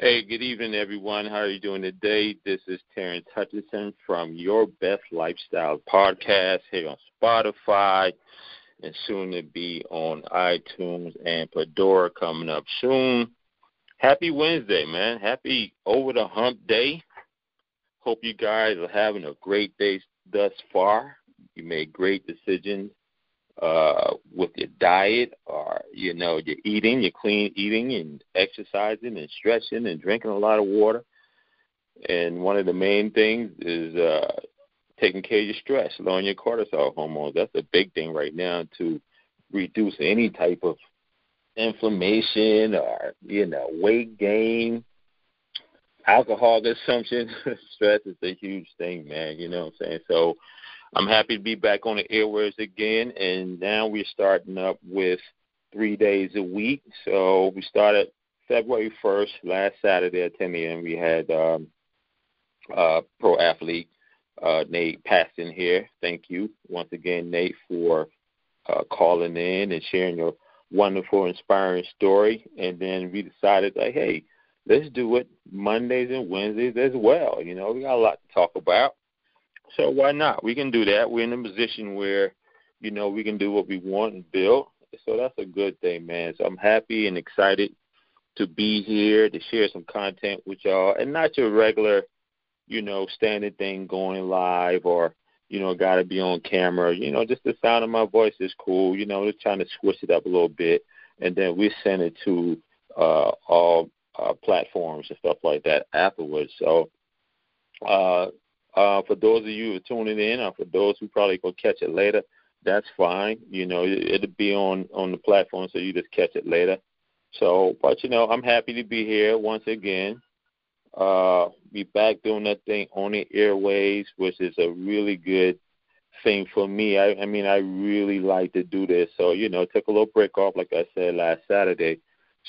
Hey, good evening, everyone. How are you doing today? This is Terrence Hutchinson from Your Best Lifestyle Podcast here on Spotify and soon to be on iTunes and Pandora coming up soon. Happy Wednesday, man. Happy over the hump day. Hope you guys are having a great day thus far. You made great decisions uh, with your diet or you know your eating, your clean eating and exercising and stretching and drinking a lot of water. And one of the main things is uh, taking care of your stress, lowering your cortisol hormones. That's a big thing right now to reduce any type of inflammation or you know weight gain, alcohol consumption. stress is a huge thing, man. You know what I'm saying? So I'm happy to be back on the airwaves again, and now we're starting up with three days a week. So we started February 1st, last Saturday at 10 a.m. We had um, pro athlete uh, Nate Paston here. Thank you once again, Nate, for uh, calling in and sharing your wonderful, inspiring story. And then we decided, like, hey, let's do it Mondays and Wednesdays as well. You know, we got a lot to talk about. So why not? We can do that. We're in a position where, you know, we can do what we want and build. So that's a good thing, man. So I'm happy and excited to be here to share some content with y'all and not your regular, you know, standard thing going live or, you know, got to be on camera. You know, just the sound of my voice is cool. You know, just trying to switch it up a little bit. And then we send it to uh, all uh, platforms and stuff like that afterwards. So, uh, uh, for those of you who are tuning in, or for those who probably go catch it later, that's fine. You know, it, will be on on the platform, so you just catch it later. So, but you know, I'm happy to be here once again. Uh, be back doing that thing on the airways, which is a really good thing for me. I, I mean, I really like to do this. So, you know, took a little break off, like I said last Saturday.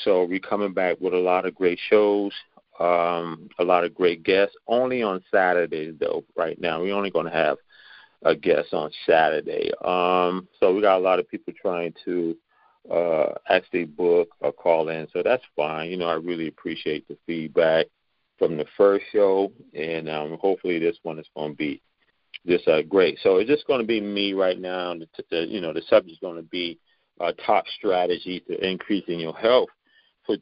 So we're coming back with a lot of great shows um, a lot of great guests. Only on Saturdays, though. Right now, we're only going to have a guest on Saturday. Um, so we got a lot of people trying to uh, actually book or call in, so that's fine. You know, I really appreciate the feedback from the first show, and um, hopefully this one is going to be just uh, great. So it's just going to be me right now. The, the, you know, the subject is going to be uh, top strategy to increasing your health for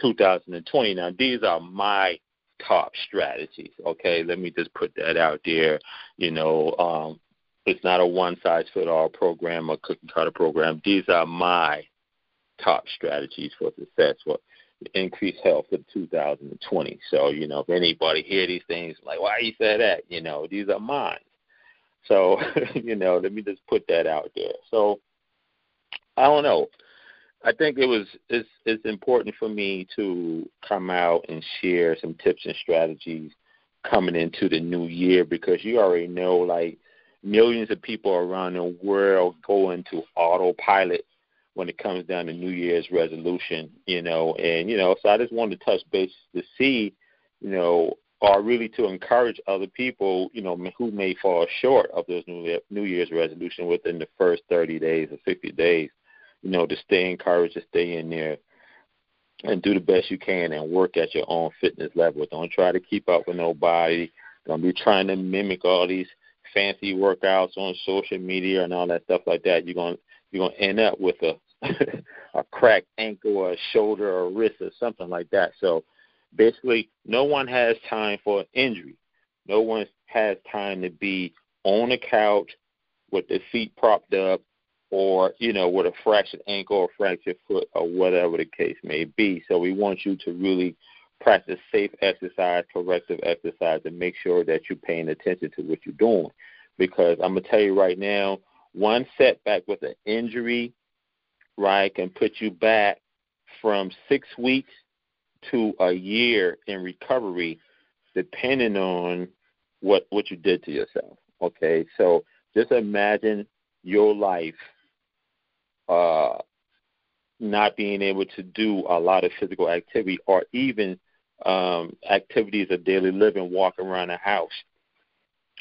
2020. Now, these are my top strategies. Okay, let me just put that out there. You know, um, it's not a one size fit all program or cookie cutter program. These are my top strategies for success for increased health for 2020. So, you know, if anybody hear these things, like, why you say that? You know, these are mine. So, you know, let me just put that out there. So, I don't know. I think it was it's it's important for me to come out and share some tips and strategies coming into the new year because you already know like millions of people around the world go into autopilot when it comes down to New Year's resolution, you know, and you know, so I just wanted to touch base to see, you know, or really to encourage other people, you know, who may fall short of those New Year's resolution within the first 30 days or 60 days you know, to stay encouraged, to stay in there and do the best you can and work at your own fitness level. Don't try to keep up with nobody. Don't be trying to mimic all these fancy workouts on social media and all that stuff like that. You're gonna you're gonna end up with a a cracked ankle or a shoulder or a wrist or something like that. So basically no one has time for an injury. No one has time to be on a couch with their feet propped up or you know with a fractured ankle or fractured foot or whatever the case may be. So we want you to really practice safe exercise, corrective exercise, and make sure that you're paying attention to what you're doing. Because I'm gonna tell you right now, one setback with an injury, right, can put you back from six weeks to a year in recovery, depending on what what you did to yourself. Okay, so just imagine your life uh, not being able to do a lot of physical activity or even um, activities of daily living, walking around the house,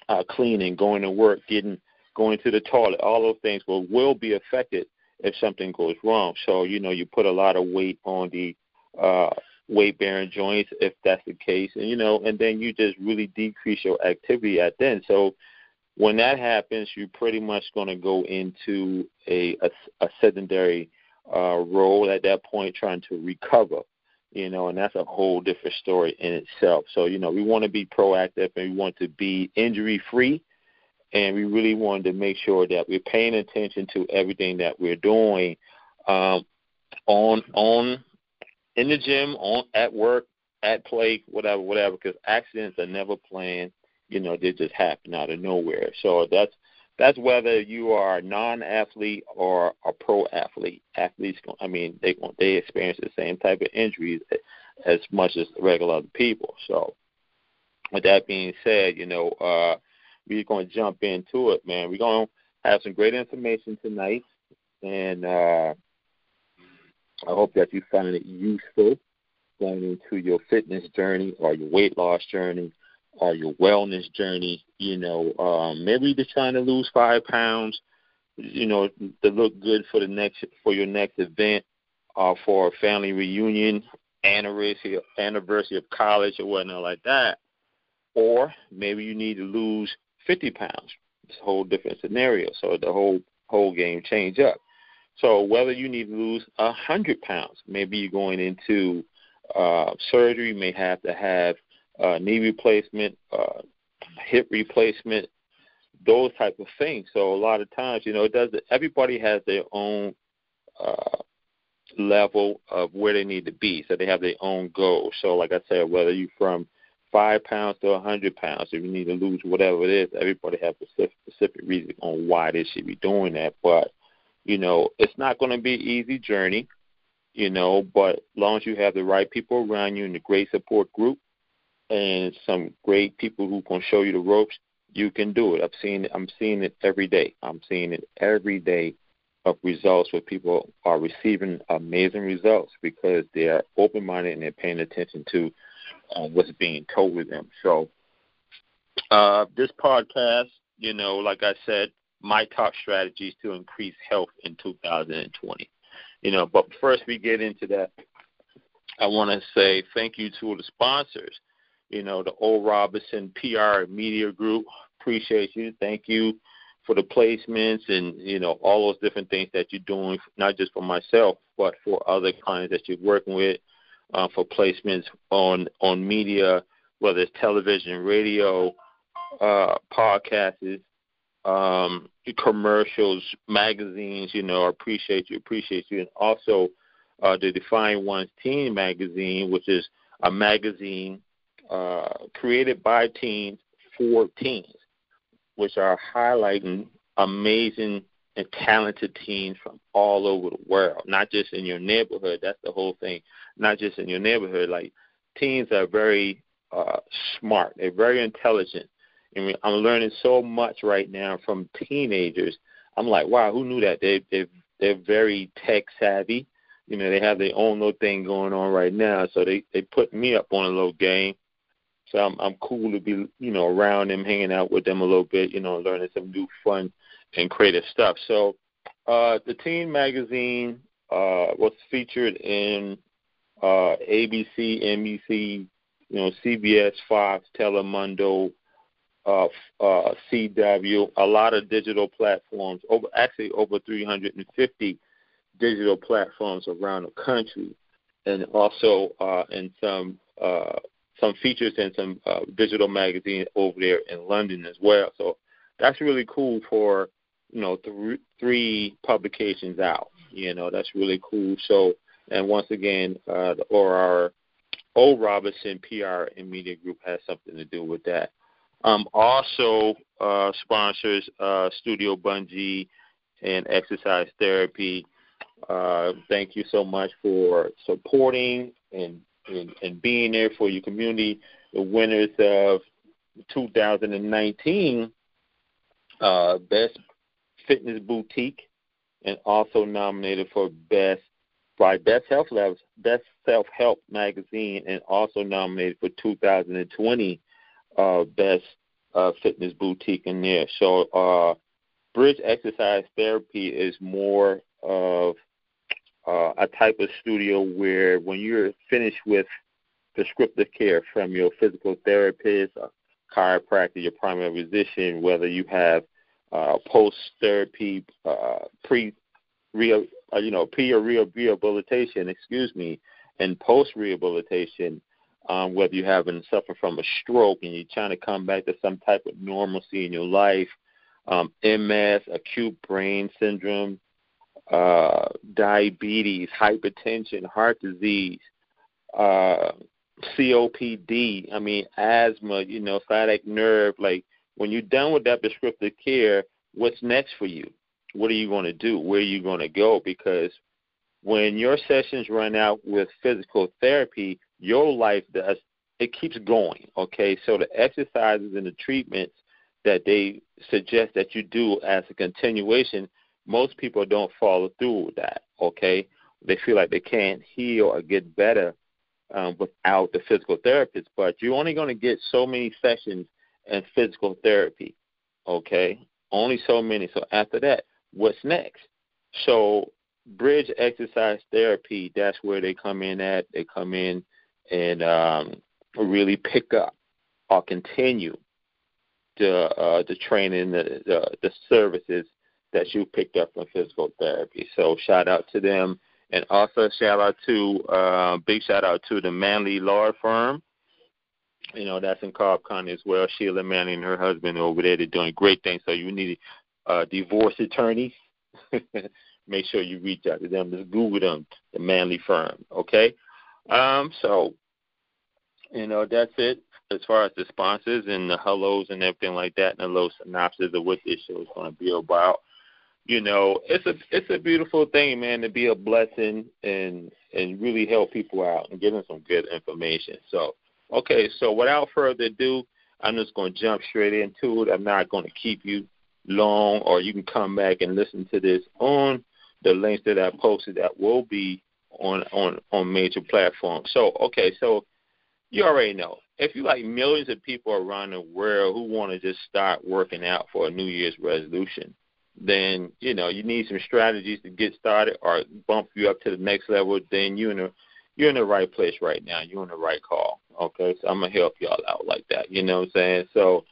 uh, cleaning, going to work, getting going to the toilet, all those things will will be affected if something goes wrong. So you know you put a lot of weight on the uh, weight bearing joints if that's the case, and you know, and then you just really decrease your activity at then. So when that happens, you're pretty much going to go into a, a, a sedentary uh, role at that point, trying to recover. You know, and that's a whole different story in itself. So you know, we want to be proactive and we want to be injury free, and we really want to make sure that we're paying attention to everything that we're doing um, on on in the gym, on at work, at play, whatever, whatever. Because accidents are never planned you know they just happen out of nowhere. So that's that's whether you are a non-athlete or a pro athlete. Athletes, I mean, they they experience the same type of injuries as much as regular people. So, with that being said, you know, uh, we're going to jump into it, man. We're going to have some great information tonight, and uh, I hope that you find it useful going into your fitness journey or your weight loss journey or your wellness journey. You know, um, maybe you're trying to lose five pounds. You know, to look good for the next for your next event, or uh, for a family reunion, anniversary anniversary of college or whatnot like that. Or maybe you need to lose 50 pounds. It's a whole different scenario. So the whole whole game change up. So whether you need to lose a hundred pounds, maybe you're going into uh, surgery, may have to have uh, knee replacement, uh, hip replacement, those type of things. So a lot of times, you know, it does. Everybody has their own uh, level of where they need to be, so they have their own goals. So, like I said, whether you're from five pounds to a hundred pounds, if you need to lose whatever it is, everybody has a specific, specific reason on why they should be doing that. But you know, it's not going to be an easy journey. You know, but as long as you have the right people around you and a great support group, and some great people who can show you the ropes, you can do it. I've seen. I'm seeing it every day. I'm seeing it every day of results where people are receiving amazing results because they are open minded and they're paying attention to uh, what's being told to them. So, uh, this podcast, you know, like I said, my top strategies to increase health in 2020. You know, but first we get into that, I want to say thank you to the sponsors you know, the Old Robinson PR Media Group. Appreciate you. Thank you for the placements and, you know, all those different things that you're doing, not just for myself, but for other clients that you're working with, uh, for placements on, on media, whether it's television, radio, uh, podcasts, um, commercials, magazines, you know, I appreciate you, appreciate you. And also uh, the Define One's Teen magazine, which is a magazine uh, created by teens for teens, which are highlighting amazing and talented teens from all over the world, not just in your neighborhood. That's the whole thing. Not just in your neighborhood. Like teens are very uh, smart. They're very intelligent. Mean, I'm learning so much right now from teenagers. I'm like, wow, who knew that? They they they're very tech savvy. You know, they have their own little thing going on right now. So they they put me up on a little game. So I'm I'm cool to be you know around them, hanging out with them a little bit, you know, learning some new fun and creative stuff. So uh, the Teen magazine uh, was featured in uh, ABC, NBC, you know, CBS, Fox, Telemundo, uh, uh, CW, a lot of digital platforms. Over actually over 350 digital platforms around the country, and also uh, in some uh, some features in some uh, digital magazine over there in London as well. So that's really cool for you know th- three publications out. You know that's really cool. So and once again, uh, the OR our O Robinson PR and Media Group has something to do with that. Um, also uh, sponsors uh, Studio Bungee and Exercise Therapy. Uh, thank you so much for supporting and and, and being there for your community. The winners of 2019 uh, Best Fitness Boutique, and also nominated for Best by Best Health Labs, Best Self Help Magazine, and also nominated for 2020 uh, Best uh, Fitness Boutique in there. So, uh, Bridge Exercise Therapy is more of uh, a type of studio where when you're finished with prescriptive care from your physical therapist, or chiropractor, your primary physician, whether you have uh, post therapy, uh, pre real, uh, you know, pre or real rehabilitation, excuse me, and post rehabilitation. Um, whether you're having suffer from a stroke and you're trying to come back to some type of normalcy in your life, um, MS, acute brain syndrome, uh, diabetes, hypertension, heart disease, uh, COPD, I mean asthma, you know, sciatic nerve. Like when you're done with that prescriptive care, what's next for you? What are you going to do? Where are you going to go? Because when your sessions run out with physical therapy, your life does it keeps going. Okay, so the exercises and the treatments that they suggest that you do as a continuation, most people don't follow through with that. Okay, they feel like they can't heal or get better um, without the physical therapist, but you're only going to get so many sessions in physical therapy. Okay, only so many. So after that, what's next? So bridge exercise therapy, that's where they come in at. They come in and um, really pick up or continue the uh, the training, the, the the services that you picked up from physical therapy. So shout out to them, and also shout out to uh, big shout out to the Manley Law Firm. You know that's in Cobb County as well. Sheila Manley and her husband over there. They're doing great things. So you need uh, divorce attorneys. Make sure you reach out to them. Just Google them, the Manley Firm. Okay. Um, so you know that's it as far as the sponsors and the hellos and everything like that, and a little synopsis of what this show is going to be about. You know, it's a it's a beautiful thing, man, to be a blessing and and really help people out and give them some good information. So, okay, so without further ado, I'm just going to jump straight into it. I'm not going to keep you long, or you can come back and listen to this on the links that I posted that will be on on on major platforms. So, okay, so you already know if you like millions of people around the world who want to just start working out for a New Year's resolution, then you know you need some strategies to get started or bump you up to the next level. Then you're in the you're in the right place right now. You're in the right call. Okay, so I'm gonna help y'all out like that. You know what I'm saying? So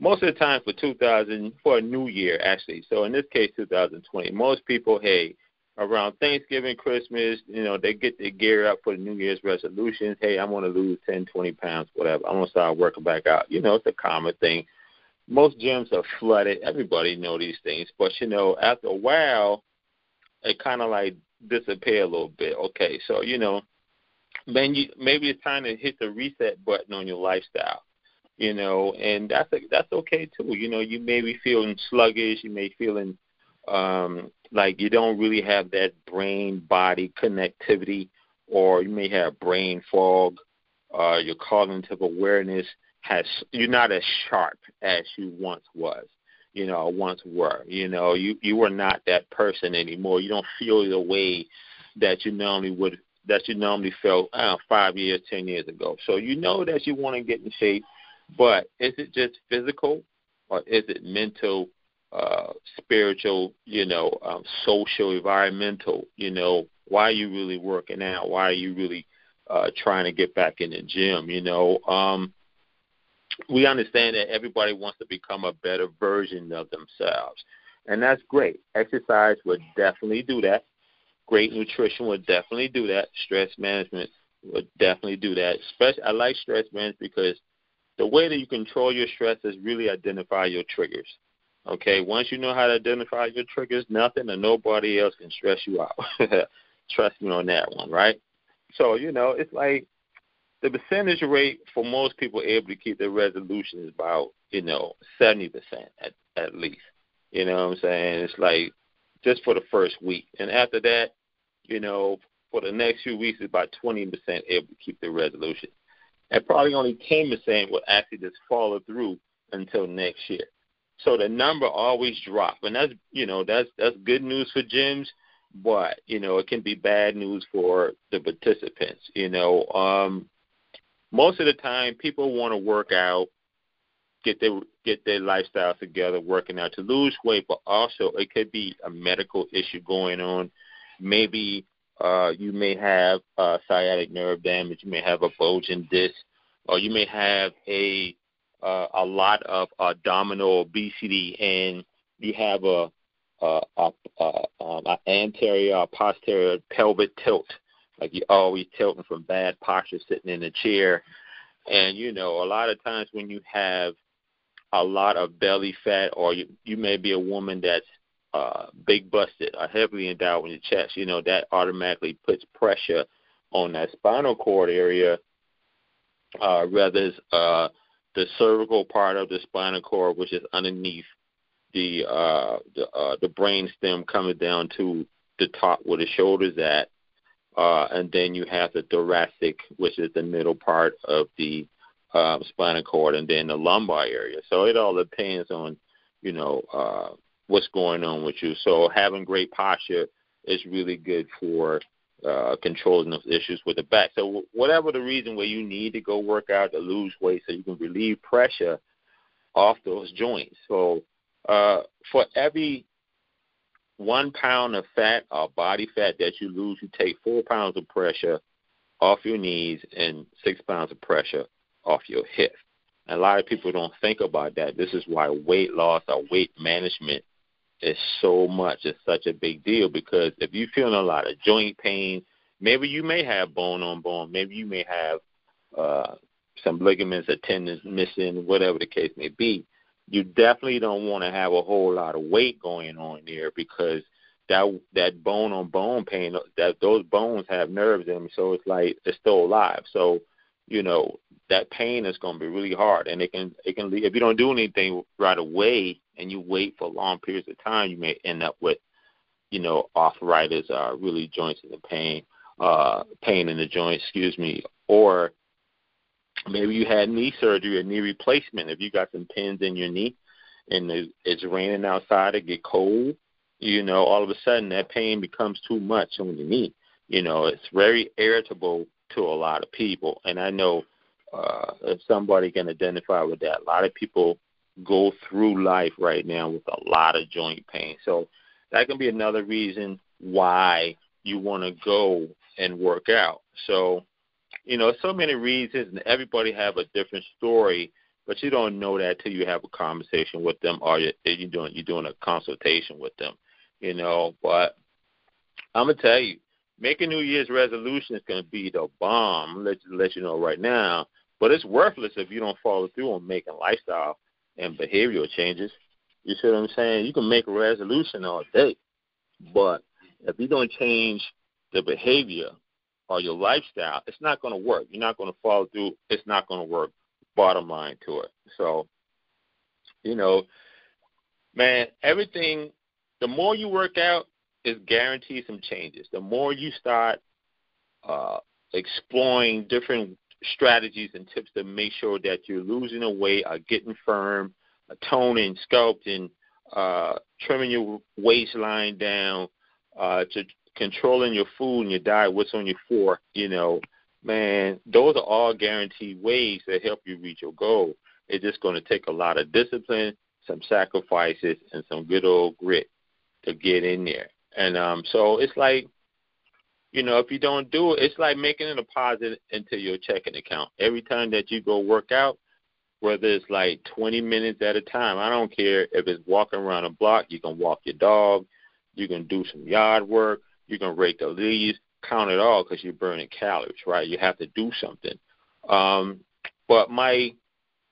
most of the time for 2000 for a new year actually. So in this case 2020, most people hey around Thanksgiving, Christmas, you know, they get their gear up for the New Year's resolutions. Hey, I want to lose 10, 20 pounds, whatever. I'm gonna start working back out. You know, it's a common thing. Most gyms are flooded. Everybody know these things, but you know, after a while, it kind of like disappear a little bit. Okay, so you know, then you maybe it's time to hit the reset button on your lifestyle. You know, and that's a, that's okay too. You know, you may be feeling sluggish. You may be feeling um, like you don't really have that brain body connectivity, or you may have brain fog. Uh, your cognitive awareness has you're not as sharp as you once was. You know, once were. You know, you you are not that person anymore. You don't feel the way that you normally would that you normally felt uh, five years, ten years ago. So you know that you want to get in shape, but is it just physical or is it mental uh, spiritual, you know, um, social, environmental. You know, why are you really working out? Why are you really uh, trying to get back in the gym? You know, um, we understand that everybody wants to become a better version of themselves, and that's great. Exercise would definitely do that. Great nutrition would definitely do that. Stress management would definitely do that. Especially, I like stress management because the way that you control your stress is really identify your triggers. Okay, once you know how to identify your triggers, nothing and nobody else can stress you out. Trust me on that one, right? So, you know, it's like the percentage rate for most people able to keep their resolution is about, you know, 70% at, at least. You know what I'm saying? It's like just for the first week. And after that, you know, for the next few weeks, it's about 20% able to keep their resolution. And probably only 10% will actually just follow through until next year. So the number always drop, and that's you know that's that's good news for gyms, but you know it can be bad news for the participants. You know, um, most of the time people want to work out, get their get their lifestyle together, working out to lose weight, but also it could be a medical issue going on. Maybe uh, you may have uh, sciatic nerve damage, you may have a bulging disc, or you may have a uh, a lot of abdominal obesity, and you have a, a, a, a um, an anterior or posterior pelvic tilt, like you're always tilting from bad posture sitting in a chair. And you know, a lot of times when you have a lot of belly fat, or you, you may be a woman that's uh, big busted or heavily endowed with your chest, you know, that automatically puts pressure on that spinal cord area, uh, rather uh, the cervical part of the spinal cord, which is underneath the uh, the, uh, the brain stem coming down to the top where the shoulders at, uh, and then you have the thoracic, which is the middle part of the uh, spinal cord, and then the lumbar area. So it all depends on, you know, uh, what's going on with you. So having great posture is really good for uh, controlling those issues with the back. So whatever the reason where you need to go work out to lose weight, so you can relieve pressure off those joints. So uh, for every one pound of fat or body fat that you lose, you take four pounds of pressure off your knees and six pounds of pressure off your hips. A lot of people don't think about that. This is why weight loss or weight management is so much. It's such a big deal because if you're feeling a lot of joint pain, maybe you may have bone on bone, maybe you may have uh, some ligaments or tendons missing, whatever the case may be. You definitely don't want to have a whole lot of weight going on there because that that bone on bone pain, that those bones have nerves in them, so it's like it's still alive. So you know that pain is going to be really hard, and it can it can if you don't do anything right away and you wait for long periods of time, you may end up with you know arthritis, uh, really joints in the pain, uh, pain in the joints, excuse me, or maybe you had knee surgery or knee replacement. If you got some pins in your knee and it's raining outside, it get cold, you know, all of a sudden that pain becomes too much on your knee. You know, it's very irritable to a lot of people, and I know uh, if somebody can identify with that. A lot of people go through life right now with a lot of joint pain. So that can be another reason why you want to go and work out. So, you know, so many reasons, and everybody have a different story, but you don't know that till you have a conversation with them, or you're, you're doing you're doing a consultation with them. You know, but I'm gonna tell you, making New Year's resolution is gonna be the bomb. Let let you know right now. But it's worthless if you don't follow through on making lifestyle and behavioral changes. You see what I'm saying? You can make a resolution all day, but if you don't change the behavior or your lifestyle, it's not going to work. You're not going to follow through. It's not going to work. Bottom line to it. So, you know, man, everything. The more you work out, is guaranteed some changes. The more you start uh, exploring different strategies and tips to make sure that you're losing the weight, are getting firm, toning, sculpting, uh, trimming your waistline down, uh, to controlling your food and your diet, what's on your fork, you know, man, those are all guaranteed ways that help you reach your goal. It's just going to take a lot of discipline, some sacrifices, and some good old grit to get in there. And um, so it's like you know, if you don't do it, it's like making a deposit into your checking account. Every time that you go work out, whether it's like 20 minutes at a time, I don't care if it's walking around a block, you can walk your dog, you can do some yard work, you can rake the leaves, count it all because you're burning calories, right? You have to do something. Um, but my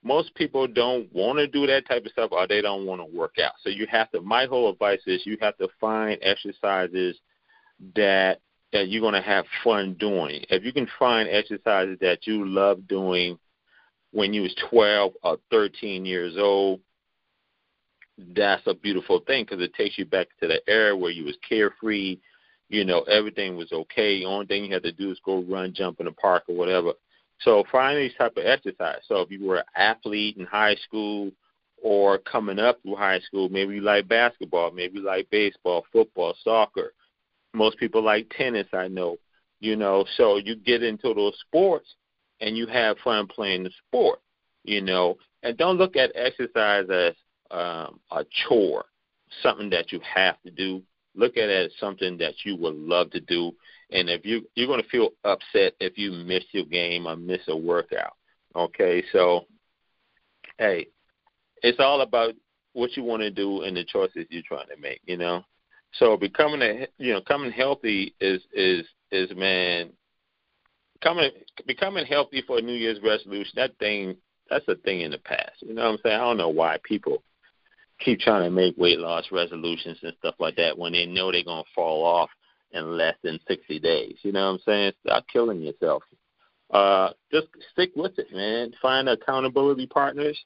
most people don't want to do that type of stuff or they don't want to work out. So you have to my whole advice is you have to find exercises that that you're going to have fun doing. If you can find exercises that you love doing when you was 12 or 13 years old, that's a beautiful thing because it takes you back to the era where you was carefree. You know, everything was okay. The only thing you had to do is go run, jump in the park or whatever. So find these type of exercise. So if you were an athlete in high school or coming up through high school, maybe you like basketball, maybe you like baseball, football, soccer most people like tennis, I know. You know, so you get into those sports and you have fun playing the sport, you know. And don't look at exercise as um, a chore, something that you have to do. Look at it as something that you would love to do. And if you you're going to feel upset if you miss your game or miss a workout. Okay, so hey, it's all about what you want to do and the choices you're trying to make. You know, so becoming a you know coming healthy is is is man coming becoming healthy for a New Year's resolution. That thing that's a thing in the past. You know what I'm saying? I don't know why people keep trying to make weight loss resolutions and stuff like that when they know they're gonna fall off in less than 60 days. You know what I'm saying? Stop killing yourself. Uh, just stick with it, man. Find accountability partners,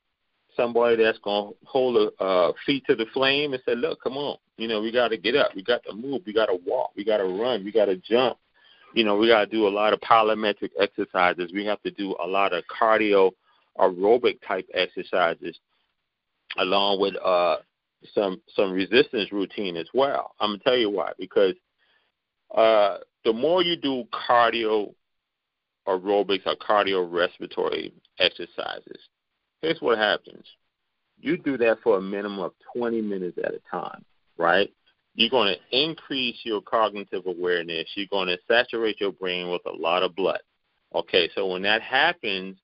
somebody that's gonna hold a uh, feet to the flame and say, "Look, come on, you know, we got to get up, we got to move, we got to walk, we got to run, we got to jump. You know, we got to do a lot of plyometric exercises. We have to do a lot of cardio aerobic type exercises along with uh, some some resistance routine as well. I'm gonna tell you why because uh, the more you do cardio aerobics or cardio respiratory exercises, here's what happens. You do that for a minimum of 20 minutes at a time, right? You're going to increase your cognitive awareness. You're going to saturate your brain with a lot of blood. Okay, so when that happens,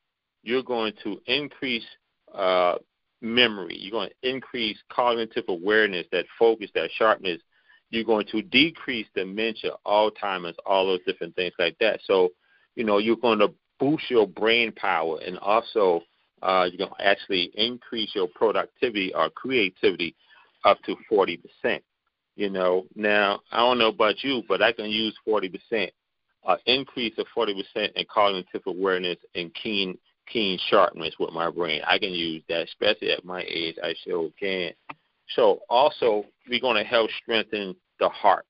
you're going to increase uh, memory. You're going to increase cognitive awareness, that focus, that sharpness. You're going to decrease dementia, Alzheimer's, all those different things like that. So, you know, you're going to boost your brain power and also uh, you're going to actually increase your productivity or creativity up to 40%. You know, now, I don't know about you, but I can use 40%, uh, increase of 40% in cognitive awareness and keen keen sharpness with my brain. I can use that, especially at my age. I sure can. So also, we're going to help strengthen the heart.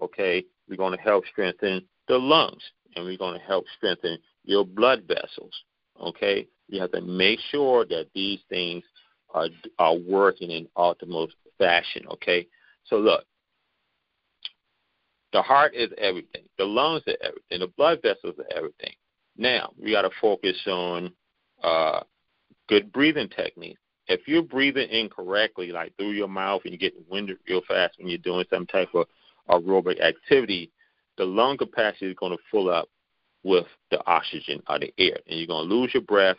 Okay, we're going to help strengthen the lungs, and we're going to help strengthen your blood vessels. Okay, you have to make sure that these things are are working in optimal fashion. Okay, so look, the heart is everything, the lungs are everything, the blood vessels are everything. Now, we got to focus on uh, good breathing techniques. If you're breathing incorrectly, like through your mouth, and you get winded real fast when you're doing some type of aerobic activity, the lung capacity is going to fill up with the oxygen or the air, and you're going to lose your breath,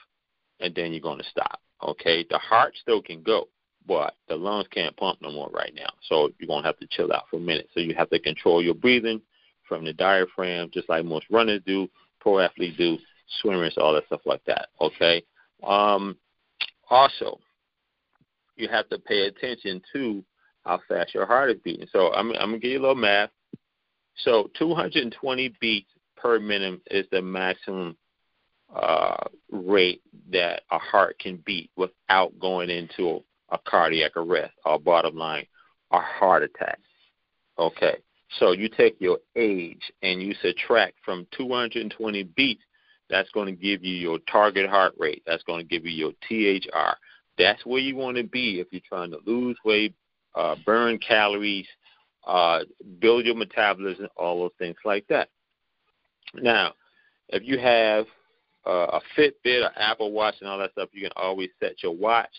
and then you're going to stop. Okay, the heart still can go, but the lungs can't pump no more right now. So you're going to have to chill out for a minute. So you have to control your breathing from the diaphragm, just like most runners do, pro athletes do, swimmers, all that stuff like that. Okay. Um, also, you have to pay attention to how fast your heart is beating. So I'm, I'm gonna give you a little math. So 220 beats per minute is the maximum uh, rate that a heart can beat without going into a cardiac arrest or bottom line, a heart attack. Okay. So you take your age and you subtract from 220 beats, that's going to give you your target heart rate. That's going to give you your THR. That's where you want to be if you're trying to lose weight, uh, burn calories, uh, build your metabolism, all those things like that. Now, if you have uh, a Fitbit or Apple Watch and all that stuff, you can always set your watch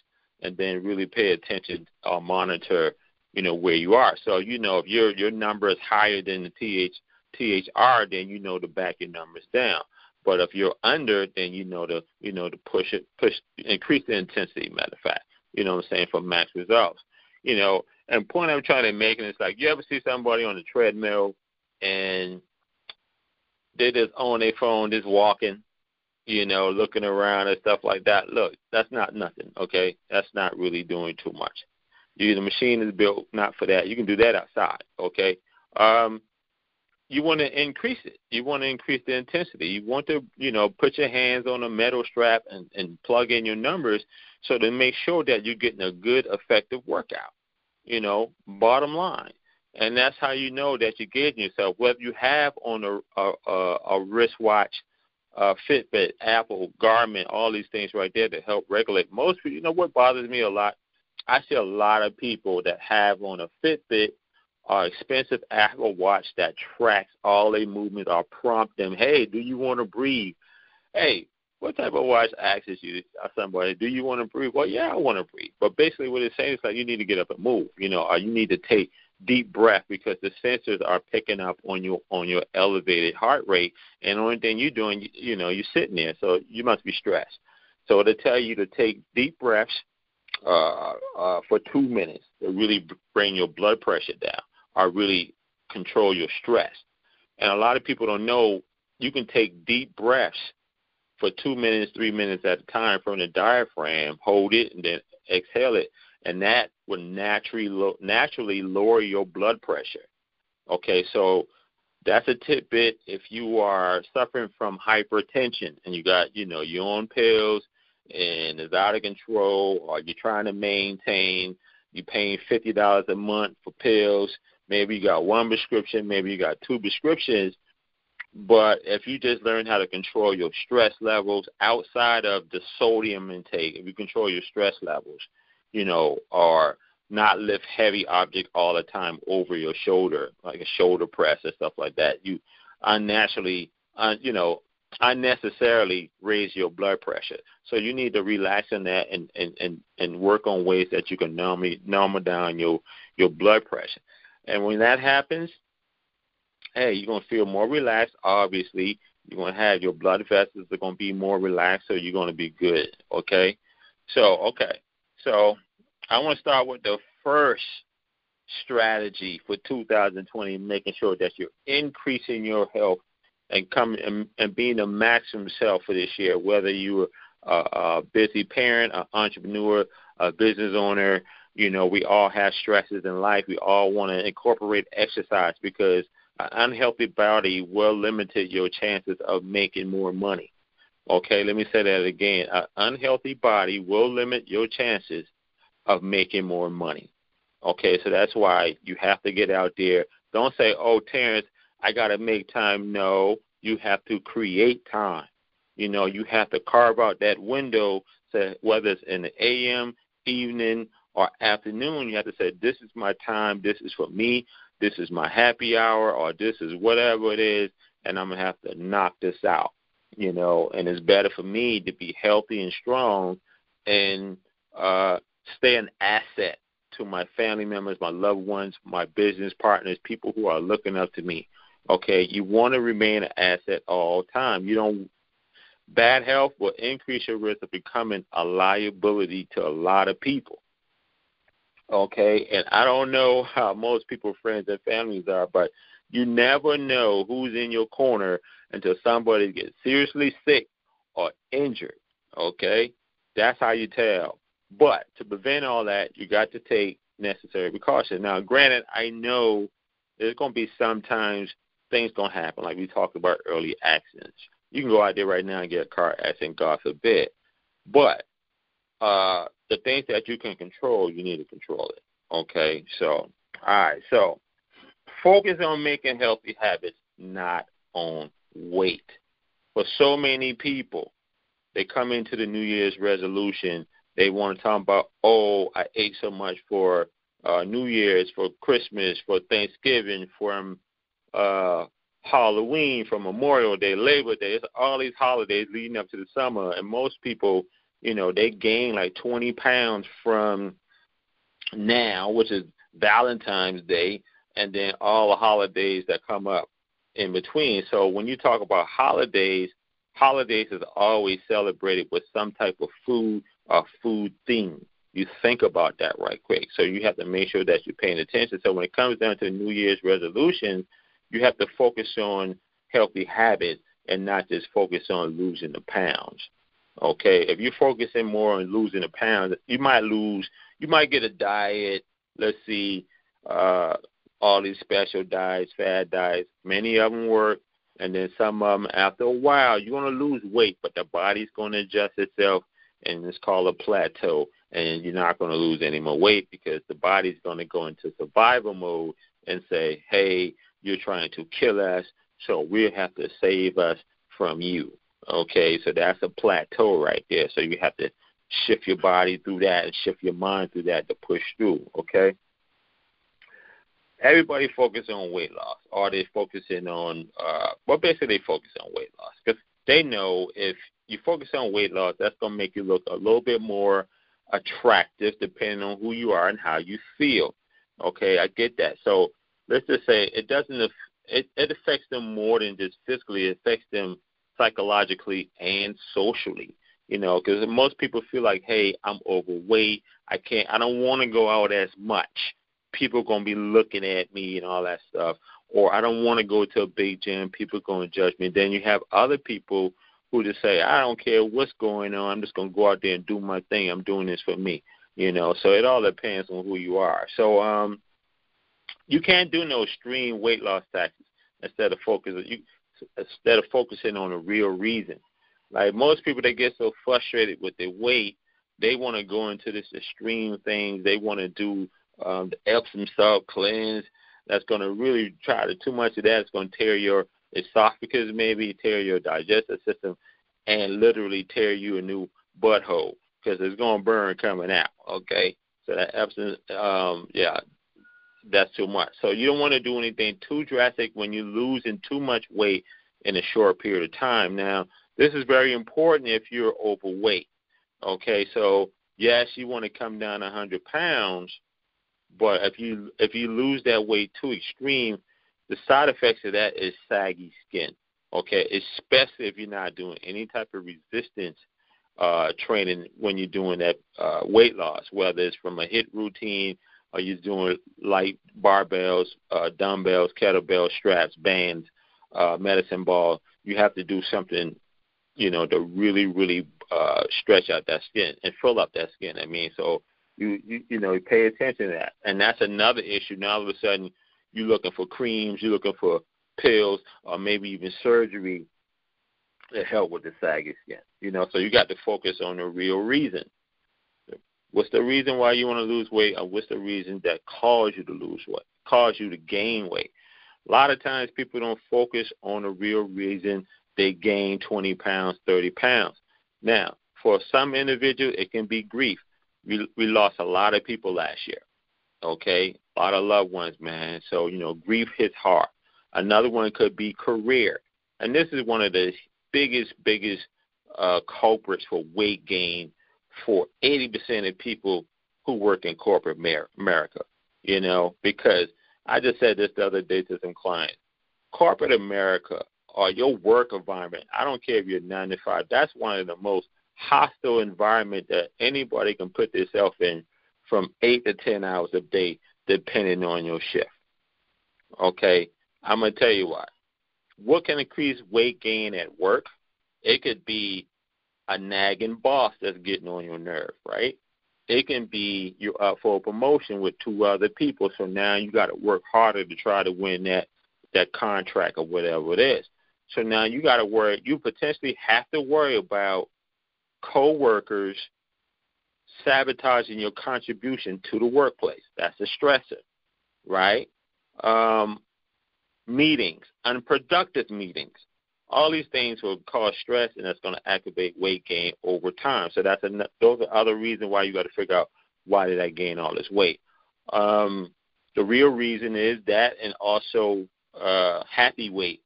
and then really pay attention or monitor you know where you are. So you know if your your number is higher than the TH THR, then you know to back your numbers down. But if you're under, then you know to you know to push it, push increase the intensity. Matter of fact, you know what I'm saying for max results. You know, and point I'm trying to make is like you ever see somebody on the treadmill and they just on their phone, just walking, you know, looking around and stuff like that. Look, that's not nothing. Okay, that's not really doing too much. You, the machine is built not for that. You can do that outside. Okay. Um, you want to increase it. You want to increase the intensity. You want to, you know, put your hands on a metal strap and, and plug in your numbers so to make sure that you're getting a good, effective workout. You know, bottom line, and that's how you know that you're getting yourself. Whether you have on a a, a, wristwatch, uh, Fitbit, Apple, Garmin, all these things right there to help regulate. Most you know, what bothers me a lot I see a lot of people that have on a Fitbit or expensive Apple Watch that tracks all their movements or prompt them, hey, do you want to breathe? Hey, what type of watch asks you uh, somebody, do you want to breathe? Well, yeah, I want to breathe. But basically what it's saying is like you need to get up and move, you know, or you need to take deep breath because the sensors are picking up on your on your elevated heart rate, and the only thing you're doing, you, you know, you're sitting there, so you must be stressed. So it'll tell you to take deep breaths uh, uh, for two minutes to really bring your blood pressure down, or really control your stress. And a lot of people don't know you can take deep breaths for two minutes, three minutes at a time from the diaphragm, hold it, and then exhale it, and that will naturally lo- naturally lower your blood pressure. Okay, so that's a tidbit if you are suffering from hypertension and you got you know you're on pills and it's out of control, or you're trying to maintain, you're paying fifty dollars a month for pills. Maybe you got one prescription, maybe you got two prescriptions but if you just learn how to control your stress levels outside of the sodium intake, if you control your stress levels, you know, or not lift heavy object all the time over your shoulder, like a shoulder press or stuff like that, you unnaturally, uh, you know, unnecessarily raise your blood pressure. So you need to relax on that and and and, and work on ways that you can normal normal down your your blood pressure. And when that happens, hey, you're gonna feel more relaxed. Obviously, you're gonna have your blood vessels are gonna be more relaxed, so you're gonna be good. Okay, so okay, so I want to start with the first strategy for 2020, making sure that you're increasing your health and coming and, and being the maximum self for this year. Whether you're a, a busy parent, an entrepreneur, a business owner, you know, we all have stresses in life. We all want to incorporate exercise because an unhealthy body will limit your chances of making more money. Okay, let me say that again. An unhealthy body will limit your chances of making more money. Okay, so that's why you have to get out there. Don't say, oh, Terrence, I got to make time. No, you have to create time. You know, you have to carve out that window, so whether it's in the AM, evening, or afternoon, you have to say, this is my time. This is for me this is my happy hour or this is whatever it is and I'm going to have to knock this out, you know, and it's better for me to be healthy and strong and uh stay an asset to my family members, my loved ones, my business partners, people who are looking up to me. Okay, you want to remain an asset all time. You don't bad health will increase your risk of becoming a liability to a lot of people. Okay, and I don't know how most people, friends, and families are, but you never know who's in your corner until somebody gets seriously sick or injured. Okay, that's how you tell. But to prevent all that, you got to take necessary precautions. Now, granted, I know there's going to be sometimes things to happen, like we talked about early accidents. You can go out there right now and get a car accident, God forbid. But uh, the things that you can control, you need to control it. Okay, so all right, so focus on making healthy habits, not on weight. For so many people, they come into the New Year's resolution. They want to talk about, oh, I ate so much for uh, New Year's, for Christmas, for Thanksgiving, from uh, Halloween, from Memorial Day, Labor Day. It's all these holidays leading up to the summer, and most people you know, they gain like 20 pounds from now, which is Valentine's Day, and then all the holidays that come up in between. So when you talk about holidays, holidays is always celebrated with some type of food or food theme. You think about that right quick. So you have to make sure that you're paying attention. So when it comes down to New Year's resolutions, you have to focus on healthy habits and not just focus on losing the pounds. Okay, if you're focusing more on losing a pound, you might lose. You might get a diet. Let's see, uh, all these special diets, fad diets. Many of them work, and then some of them, after a while, you're to lose weight, but the body's going to adjust itself, and it's called a plateau. And you're not going to lose any more weight because the body's going to go into survival mode and say, "Hey, you're trying to kill us, so we'll have to save us from you." Okay, so that's a plateau right there. So you have to shift your body through that and shift your mind through that to push through. Okay. Everybody focus on weight loss. Are they focusing on? Uh, well, basically, they focus on weight loss because they know if you focus on weight loss, that's going to make you look a little bit more attractive, depending on who you are and how you feel. Okay, I get that. So let's just say it doesn't. It it affects them more than just physically. It affects them psychologically and socially. You know, because most people feel like, hey, I'm overweight. I can't. I don't want to go out as much. People are gonna be looking at me and all that stuff. Or I don't want to go to a big gym. People are gonna judge me. Then you have other people who just say, I don't care what's going on. I'm just gonna go out there and do my thing. I'm doing this for me. You know, so it all depends on who you are. So um, you can't do no extreme weight loss tactics instead of focusing. You instead of focusing on the real reason. Like most people, they get so frustrated with their weight, they want to go into this extreme things. They want to do um, the Epsom salt cleanse. That's going to really try to too much of that. It's going to tear your esophagus, maybe tear your digestive system, and literally tear you a new butthole because it's going to burn coming out. Okay, so that Epsom, um, yeah, that's too much. So you don't want to do anything too drastic when you're losing too much weight in a short period of time. Now, this is very important if you're overweight. Okay, so yes, you want to come down 100 pounds, but if you if you lose that weight too extreme, the side effects of that is saggy skin. Okay, especially if you're not doing any type of resistance uh, training when you're doing that uh, weight loss, whether it's from a HIIT routine or you're doing light barbells, uh, dumbbells, kettlebell straps, bands, uh, medicine ball. You have to do something, you know, to really, really uh, stretch out that skin and fill up that skin. I mean, so you, you you know, pay attention to that, and that's another issue. Now all of a sudden, you're looking for creams, you're looking for pills, or maybe even surgery to help with the saggy skin. You know, so you got to focus on the real reason. What's the reason why you want to lose weight, or what's the reason that caused you to lose weight, caused you to gain weight? A lot of times people don't focus on the real reason they gain 20 pounds, 30 pounds. Now, for some individuals, it can be grief. We, we lost a lot of people last year, okay? A lot of loved ones, man. So, you know, grief hits hard. Another one could be career. And this is one of the biggest, biggest uh, culprits for weight gain for 80% of people who work in corporate America, you know, because I just said this the other day to some clients. Corporate America or your work environment, I don't care if you're 9 to 5, that's one of the most hostile environment that anybody can put themselves in from 8 to 10 hours a day, depending on your shift. Okay? I'm going to tell you why. What can increase weight gain at work? It could be a nagging boss that's getting on your nerve, right? It can be you're up for a promotion with two other people, so now you got to work harder to try to win that that contract or whatever it is. So now you got to worry. You potentially have to worry about coworkers sabotaging your contribution to the workplace. That's a stressor, right? Um, meetings, unproductive meetings. All these things will cause stress, and that's going to activate weight gain over time. So that's a, those are other reasons why you got to figure out why did I gain all this weight. Um, the real reason is that, and also uh, happy weight.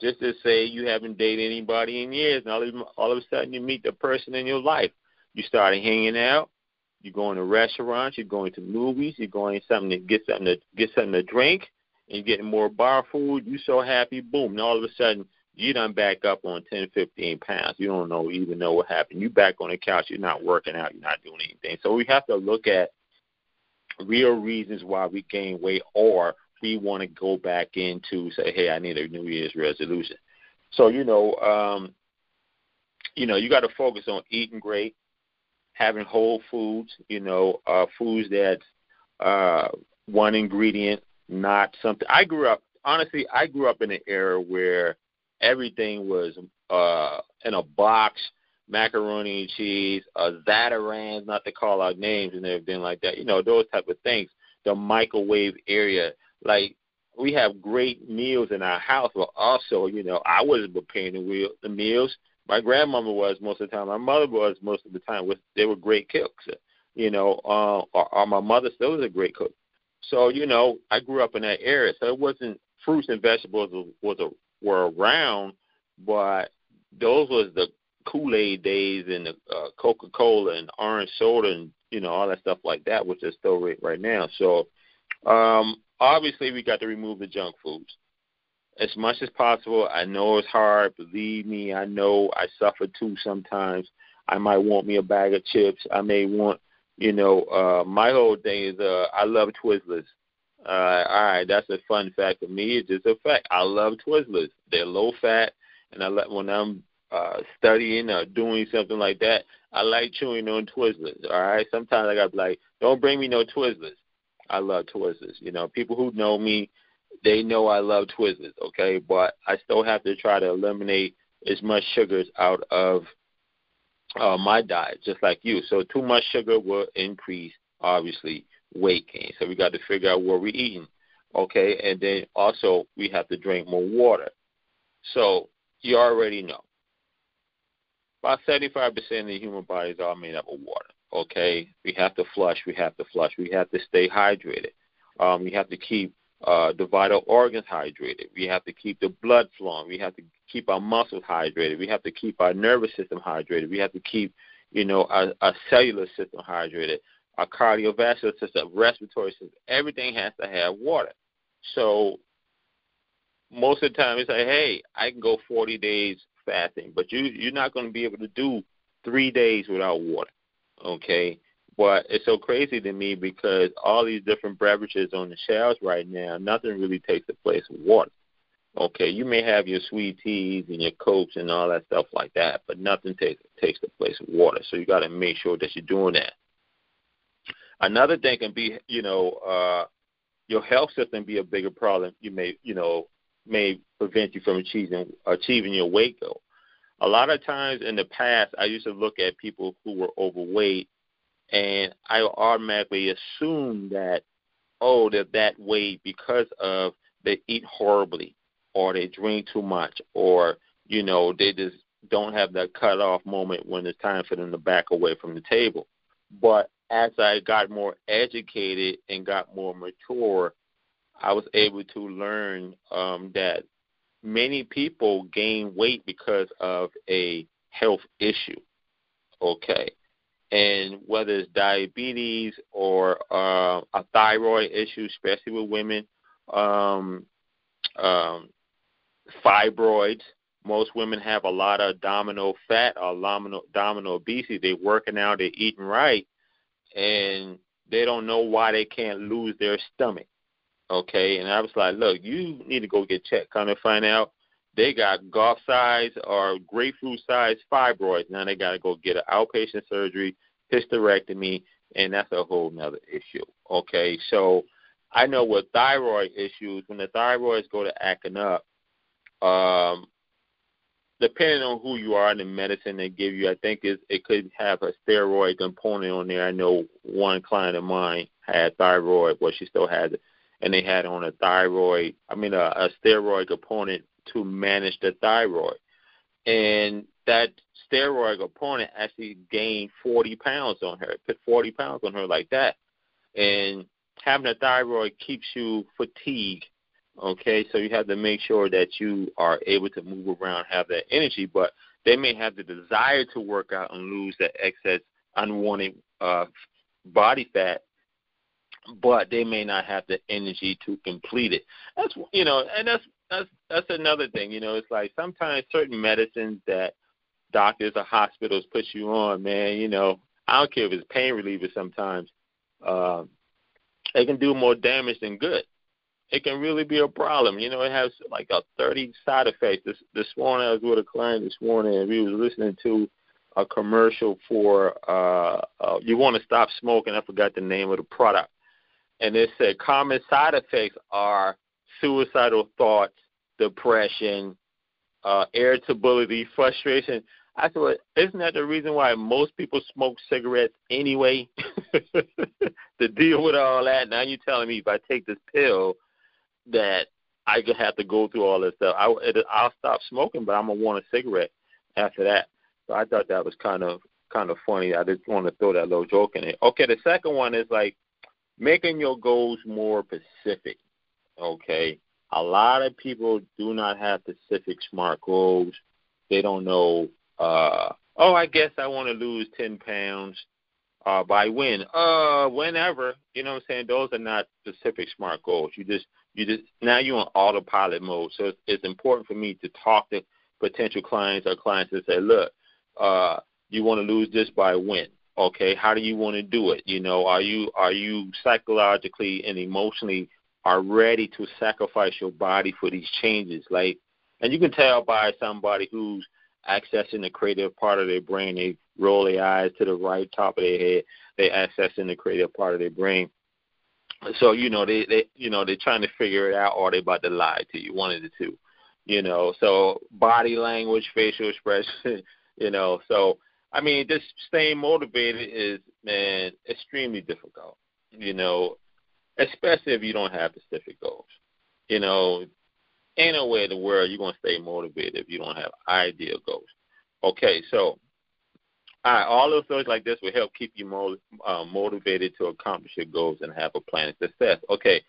Just to say you haven't dated anybody in years, and all of, all of a sudden you meet the person in your life. You started hanging out. You're going to restaurants. You're going to movies. You're going something to get something to get something to drink, and getting more bar food. You're so happy. Boom! And all of a sudden you done back up on 10, 15 pounds. You don't know even know what happened. You back on the couch. You're not working out. You're not doing anything. So we have to look at real reasons why we gain weight, or we want to go back into say, hey, I need a New Year's resolution. So you know, um, you know, you got to focus on eating great, having whole foods. You know, uh, foods that uh, one ingredient, not something. I grew up honestly. I grew up in an era where everything was uh, in a box, macaroni and cheese, uh, Zatarain's, not to call out names and everything like that. You know, those type of things. The microwave area, like we have great meals in our house, but also, you know, I wasn't preparing the, wheel, the meals. My grandmother was most of the time. My mother was most of the time. Was they were great cooks, you know. Uh, or, or my mother still was a great cook. So you know, I grew up in that area, so it wasn't fruits and vegetables was a were around, but those was the Kool Aid days and the uh, Coca Cola and orange soda and you know all that stuff like that, which is still right right now. So Um, obviously, we got to remove the junk foods as much as possible. I know it's hard. Believe me, I know I suffer too sometimes. I might want me a bag of chips. I may want, you know, uh, my whole thing is uh, I love Twizzlers. Uh, all right, that's a fun fact for me. It's just a fact. I love Twizzlers. They're low fat, and I let when I'm uh, studying or doing something like that, I like chewing on Twizzlers. All right, sometimes I got like, don't bring me no Twizzlers. I love Twizzlers. You know, people who know me, they know I love Twizzlers. Okay, but I still have to try to eliminate as much sugars out of uh, my diet, just like you. So too much sugar will increase, obviously, weight gain. So we got to figure out what we're eating. Okay, and then also we have to drink more water. So you already know. About 75% of the human bodies are made up of water. Okay, we have to flush. We have to flush. We have to stay hydrated. Um, we have to keep uh, the vital organs hydrated. We have to keep the blood flowing. We have to keep our muscles hydrated. We have to keep our nervous system hydrated. We have to keep, you know, our, our cellular system hydrated. Our cardiovascular system, respiratory system, everything has to have water. So most of the time it's like, hey, I can go 40 days fasting, but you you're not going to be able to do three days without water. Okay, but it's so crazy to me because all these different beverages on the shelves right now, nothing really takes the place of water. Okay, you may have your sweet teas and your cokes and all that stuff like that, but nothing takes takes the place of water. So you got to make sure that you're doing that. Another thing can be, you know, uh, your health system be a bigger problem. You may, you know, may prevent you from achieving achieving your weight goal. A lot of times in the past, I used to look at people who were overweight and I automatically assume that oh they're that way because of they eat horribly or they drink too much or you know they just don't have that cut off moment when it's time for them to back away from the table. But as I got more educated and got more mature, I was able to learn um, that many people gain weight because of a health issue. Okay and whether it's diabetes or uh, a thyroid issue, especially with women, um, um, fibroids. Most women have a lot of abdominal fat or abdominal, abdominal obesity. They're working out, they're eating right, and they don't know why they can't lose their stomach. Okay, and I was like, look, you need to go get checked. Kind of find out they got golf size or grapefruit size fibroids. Now they got to go get an outpatient surgery, hysterectomy, and that's a whole nother issue. Okay, so I know with thyroid issues, when the thyroids go to acting up, depending on who you are and the medicine they give you, I think it, it could have a steroid component on there. I know one client of mine had thyroid, well, she still has it, and they had on a thyroid, I mean, a, a steroid component to manage the thyroid. And that steroid opponent actually gained 40 pounds on her, put 40 pounds on her like that. And having a thyroid keeps you fatigued. Okay, so you have to make sure that you are able to move around, have that energy, but they may have the desire to work out and lose that excess unwanted uh, body fat but they may not have the energy to complete it. That's you know, and that's that's that's another thing. You know, it's like sometimes certain medicines that doctors or hospitals put you on, man. You know, I don't care if it's pain reliever. Sometimes uh, it can do more damage than good. It can really be a problem. You know, it has like a 30 side effects. This this morning I was with a client this morning, and we was listening to a commercial for uh, uh you want to stop smoking. I forgot the name of the product and it said common side effects are suicidal thoughts, depression, uh, irritability, frustration. I said, well, isn't that the reason why most people smoke cigarettes anyway? to deal with all that. Now you're telling me if I take this pill that I could have to go through all this stuff. I, it, I'll stop smoking, but I'm gonna want a cigarette after that. So I thought that was kind of kind of funny. I just want to throw that little joke in it. Okay, the second one is like making your goals more specific. Okay, a lot of people do not have specific smart goals. They don't know. Uh, oh, I guess I want to lose ten pounds. Uh, by when? Uh, whenever. You know what I'm saying? Those are not specific SMART goals. You just you just now you're on autopilot mode. So it's, it's important for me to talk to potential clients or clients and say, look, uh, you want to lose this by when? Okay, how do you want to do it? You know, are you are you psychologically and emotionally are ready to sacrifice your body for these changes? Like, and you can tell by somebody who's accessing the creative part of their brain. They roll their eyes to the right top of their head. They accessing the creative part of their brain. So you know they they you know they're trying to figure it out, or they about to lie to you. One of the two. You know, so body language, facial expression. You know, so I mean, just staying motivated is man extremely difficult. You know, especially if you don't have specific goals. You know, ain't way in the world you're gonna stay motivated if you don't have ideal goals. Okay, so all right, all those things like this will help keep you mo- uh, motivated to accomplish your goals and have a plan of success. Okay,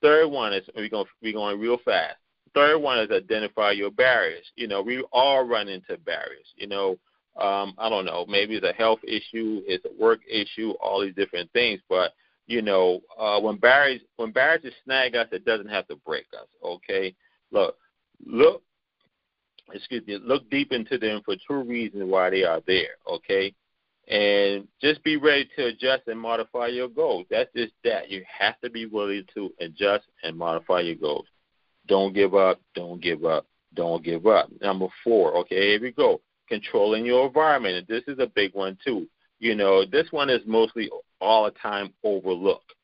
third one is we're going we're going real fast. Third one is identify your barriers. You know, we all run into barriers. You know, um, I don't know, maybe it's a health issue, it's a work issue, all these different things. But you know, uh, when barriers when barriers snag us, it doesn't have to break us. Okay, look, look, excuse me, look deep into them for two reasons why they are there. Okay, and just be ready to adjust and modify your goals. That's just that. You have to be willing to adjust and modify your goals. Don't give up. Don't give up. Don't give up. Number four. Okay, here we go controlling your environment. And this is a big one too. You know, this one is mostly all the time overlooked.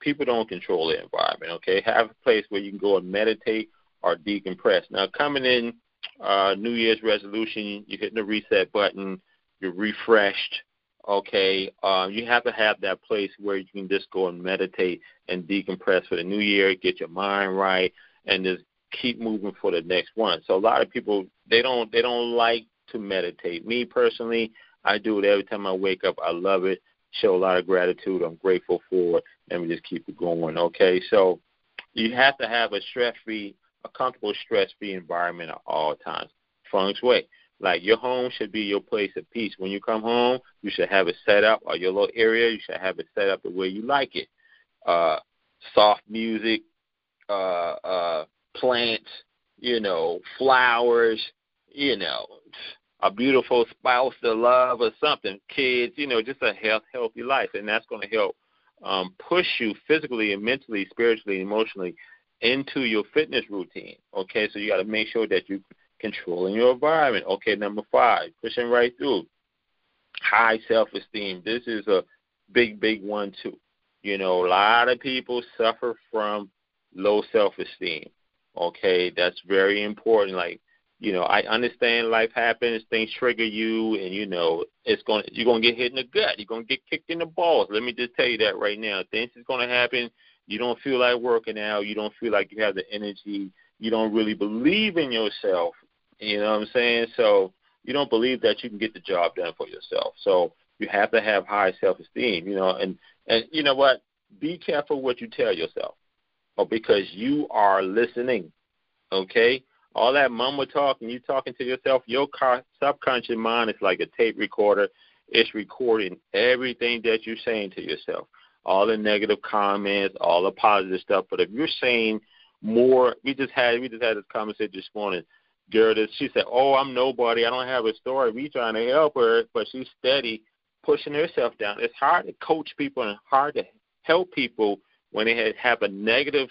People don't control their environment. Okay, have a place where you can go and meditate or decompress. Now, coming in uh, New Year's resolution, you're hitting the reset button, you're refreshed. Okay, uh, you have to have that place where you can just go and meditate and decompress for the new year, get your mind right, and just keep moving for the next one. So a lot of people they don't they don't like to meditate. Me personally, I do it every time I wake up. I love it. Show a lot of gratitude. I'm grateful for it. And we just keep it going. Okay, so you have to have a stress-free, a comfortable stress-free environment at all times. Feng Shui. Like your home should be your place of peace. When you come home, you should have it set up, or your little area, you should have it set up the way you like it. Uh, soft music, uh, uh, plants, you know, flowers, you know, a beautiful spouse to love or something, kids, you know, just a health, healthy life, and that's going to help um, push you physically and mentally, spiritually, emotionally into your fitness routine. Okay, so you got to make sure that you're controlling your environment. Okay, number five, pushing right through. High self-esteem. This is a big, big one too. You know, a lot of people suffer from low self-esteem. Okay, that's very important. Like you know, I understand life happens, things trigger you, and you know it's to you're to get hit in the gut, you're to get kicked in the balls. Let me just tell you that right now. Things is to happen. You don't feel like working out. You don't feel like you have the energy. You don't really believe in yourself. You know what I'm saying? So you don't believe that you can get the job done for yourself. So you have to have high self-esteem. You know, and and you know what? Be careful what you tell yourself, or because you are listening. Okay all that mumble talk and you talking to yourself, your subconscious mind is like a tape recorder. It's recording everything that you're saying to yourself, all the negative comments, all the positive stuff. But if you're saying more, we just had we just had this conversation this morning. Girl, she said, "Oh, I'm nobody. I don't have a story." We trying to help her, but she's steady pushing herself down. It's hard to coach people and hard to help people when they have a negative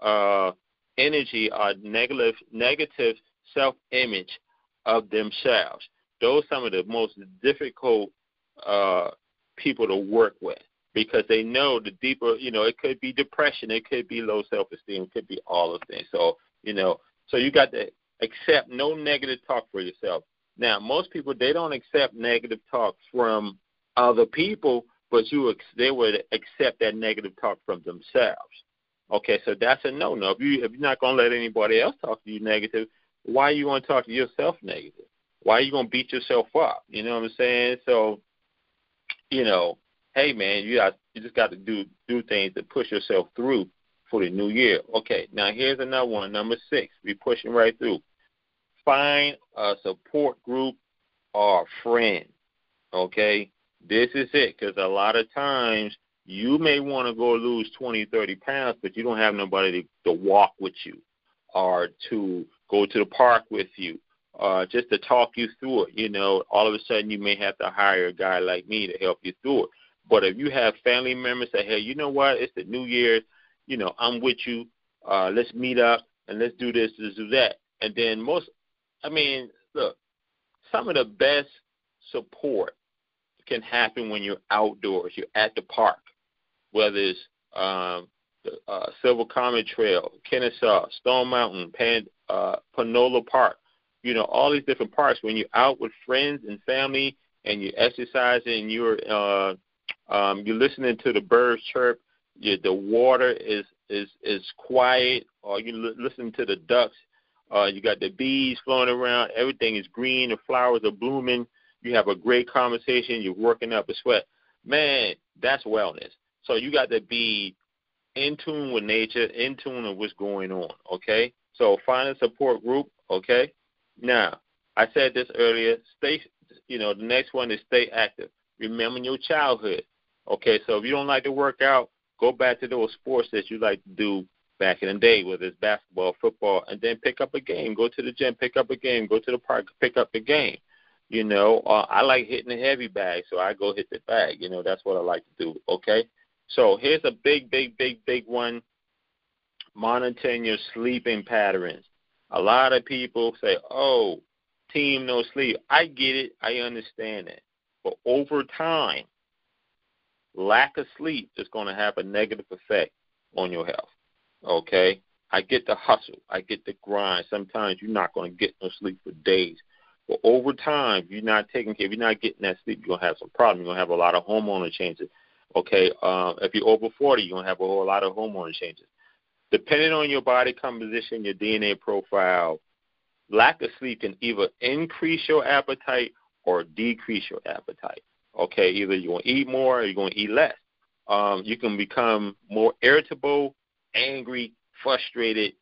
uh, energy or negative negative self image of themselves. Those are some of the most difficult uh, people to work with because they know the deeper, you know, it could be depression, it could be low self esteem, it could be all of things. So, you know, so you got to accept no negative talk for yourself. Now, most people they don't accept negative talk from other people, but you they would accept that negative talk from themselves. Okay, so that's a no no. If you if you're not gonna let anybody else talk to you negative, why are you gonna talk to yourself negative? Why are you gonna beat yourself up? You know what I'm saying? So, you know, hey man, you got you just got to do do things to push yourself through for the new year. Okay, now here's another one, number six. We pushing right through. Find a support group or a friend. Okay, This is it, because a lot of times you may want to go lose 20, 30 pounds, but you don't have nobody to, to walk with you or to go to the park with you, uh, just to talk you through it. You know, all of a sudden you may have to hire a guy like me to help you through it. But if you have family members that, hey, you know what, it's the new year, you know, I'm with you. Uh, let's meet up and let's do this, let's do that. And then most, I mean, look, some of the best support can happen when you're outdoors. You're at the park, whether it's um, the uh, Silver Comet Trail, Kennesaw, Stone Mountain, Pan, uh, Panola Park. You know, all these different parks. When you're out with friends and family and you're exercising, you're uh, um, you're listening to the birds chirp. You, the water is is is quiet, or you l- listen to the ducks. Uh, you got the bees flowing around. Everything is green. The flowers are blooming. You have a great conversation. You're working up a sweat. Man, that's wellness. So you got to be in tune with nature, in tune with what's going on. Okay. So find a support group. Okay. Now, I said this earlier. Stay. You know, the next one is stay active. Remember your childhood. Okay. So if you don't like to work out, go back to those sports that you like to do back in the day, whether it's basketball, football, and then pick up a game. Go to the gym, pick up a game. Go to the park, pick up a game. You know, uh, I like hitting the heavy bag, so I go hit the bag. You know, that's what I like to do. Okay, so here's a big, big, big, big one. Monitoring your sleeping patterns. A lot of people say, "Oh, team no sleep." I get it. I understand it. But over time, lack of sleep is going to have a negative effect on your health. Okay? I get the hustle. I get the grind. Sometimes you're not going to get no sleep for days. But over time, if you're not taking care, if you're not getting that sleep, you're going to have some problems. You're going to have a lot of hormonal changes. Okay? Um, if you're over 40, you're going to have a whole lot of hormonal changes. Depending on your body composition, your DNA profile, lack of sleep can either increase your appetite or decrease your appetite. Okay, either you're going to eat more or you're going to eat less. Um, you can become more irritable, angry, frustrated.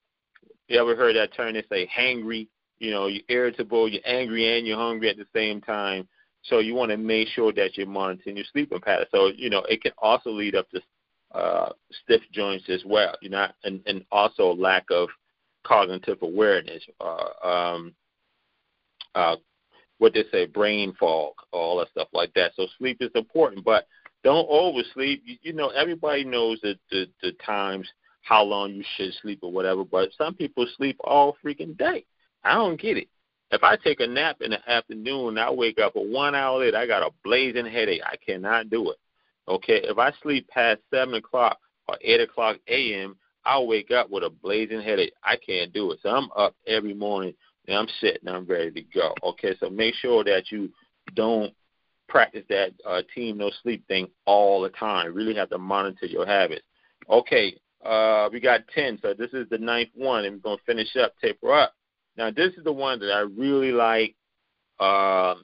You ever heard that term? They say hangry. You know, you're irritable, you're angry, and you're hungry at the same time. So you want to make sure that you're monitoring your sleeping pattern. So you know, it can also lead up to uh, stiff joints as well. You know, and and also lack of cognitive awareness. Uh, um, uh, what they say, brain fog, all that stuff like that. So sleep is important, but don't oversleep. You, you know, everybody knows that the, the times how long you should sleep or whatever, but some people sleep all freaking day. I don't get it. If I take a nap in the afternoon I wake up a one hour later, I got a blazing headache. I cannot do it. Okay, if I sleep past seven o'clock or eight o'clock a.m., I'll wake up with a blazing headache. I can't do it. So I'm up every morning and I'm sitting, I'm ready to go. Okay, so make sure that you don't practice that uh, team no sleep thing all the time. Really have to monitor your habits. Okay, uh, we got 10, so this is the ninth one, and we're going to finish up, taper up. Now, this is the one that I really like. Uh,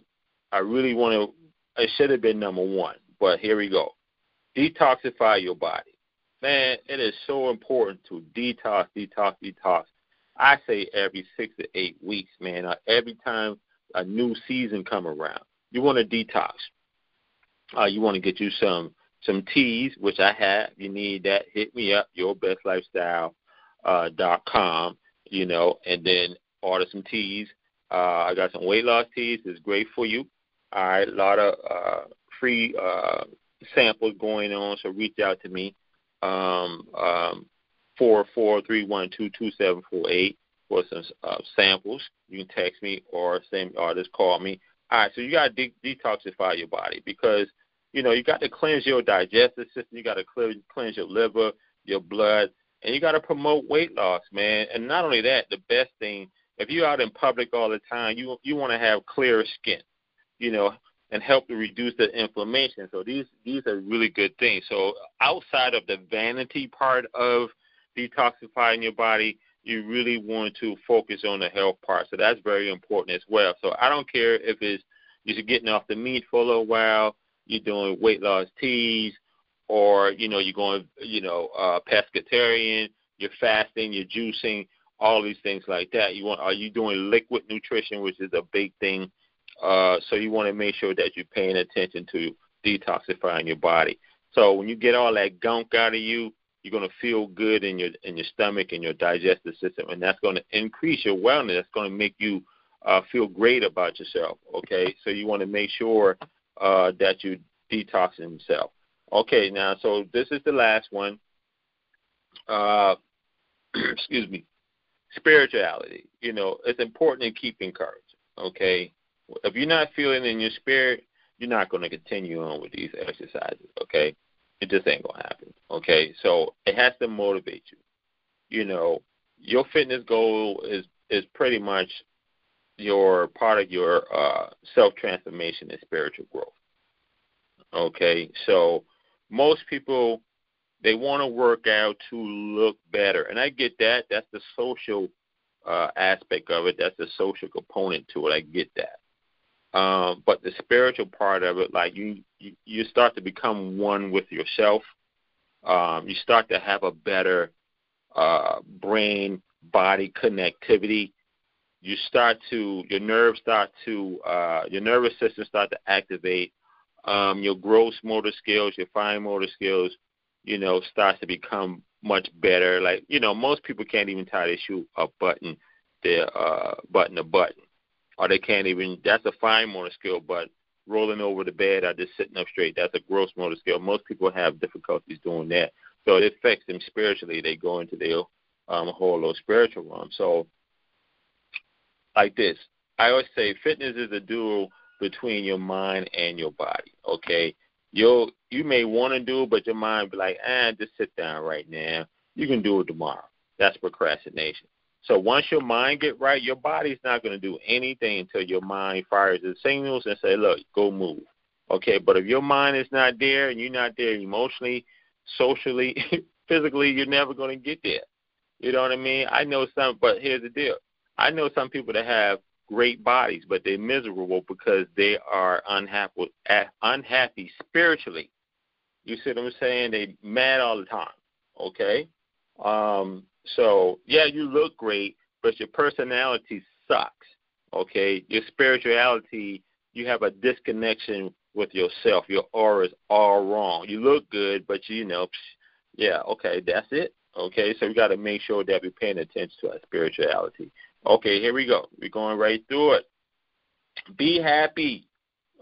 I really want to, it should have been number one, but here we go. Detoxify your body. Man, it is so important to detox, detox, detox. I say every six to eight weeks, man. Uh, every time a new season come around, you want to detox. Uh, you want to get you some some teas, which I have. You need that. Hit me up, yourbestlifestyle uh, dot com. You know, and then order some teas. Uh, I got some weight loss teas. It's great for you. All right, a lot of uh, free uh, samples going on. So reach out to me. Um, um, four four three one two two seven four eight for some uh, samples. You can text me or send or just call me. All right, so you got to de- detoxify your body because you know you got to cleanse your digestive system. You got to clear, cleanse your liver, your blood, and you got to promote weight loss, man. And not only that, the best thing if you're out in public all the time, you you want to have clearer skin, you know, and help to reduce the inflammation. So these these are really good things. So outside of the vanity part of detoxifying your body, you really want to focus on the health part. So that's very important as well. So I don't care if it's you're getting off the meat for a little while, you're doing weight loss teas, or you know you're going you know uh, pescatarian, you're fasting, you're juicing, all these things like that. You want are you doing liquid nutrition, which is a big thing. Uh, so you want to make sure that you're paying attention to detoxifying your body. So when you get all that gunk out of you, you're going to feel good in your in your stomach and your digestive system, and that's going to increase your wellness. That's going to make you uh, feel great about yourself. Okay, so you want to make sure uh, that you detoxing yourself. Okay, now so this is the last one. Uh, excuse me, spirituality. You know, it's important to keep encouraged. Okay, if you're not feeling in your spirit, you're not going to continue on with these exercises. Okay, it just ain't gonna happen. Okay, so it has to motivate you. You know, your fitness goal is is pretty much your part of your uh, self transformation and spiritual growth. Okay, so most people they want to work out to look better, and I get that. That's the social uh, aspect of it. That's the social component to it. I get that. Um, but the spiritual part of it, like you, you, you start to become one with yourself. Um, you start to have a better uh, brain body connectivity. You start to your nerves start to uh, your nervous system start to activate. Um, your gross motor skills, your fine motor skills, you know, starts to become much better. Like you know, most people can't even tie their shoe a button, their uh, button a button or they can't even. That's a fine motor skill, but rolling over the bed or just sitting up straight, that's a gross motor skill. Most people have difficulties doing that, so it affects them spiritually. They go into their um, whole little spiritual realm. So, like this, I always say fitness is a duel between your mind and your body. Okay, you you may want to do but your mind be like, ah, just sit down right now. You can do it tomorrow. That's procrastination. So once your mind get right, your body's not going to do anything until your mind fires the signals and say, "Look, go move." Okay, but if your mind is not there and you're not there emotionally, socially, physically, you're never going to get there. You know what I mean? I know some, but here's the deal: I know some people that have great bodies, but they're miserable because they are unhappy, unhappy spiritually. You see what I'm saying? They mad all the time. Okay, um, so yeah, you look great, but your personality sucks. Okay, your spirituality, you have a disconnection with yourself. Your aura is all wrong. You look good, but you know, yeah, okay, that's it. Okay, so we got to make sure that we're paying attention to our spirituality. Okay, here we go. We're going right through it. Be happy.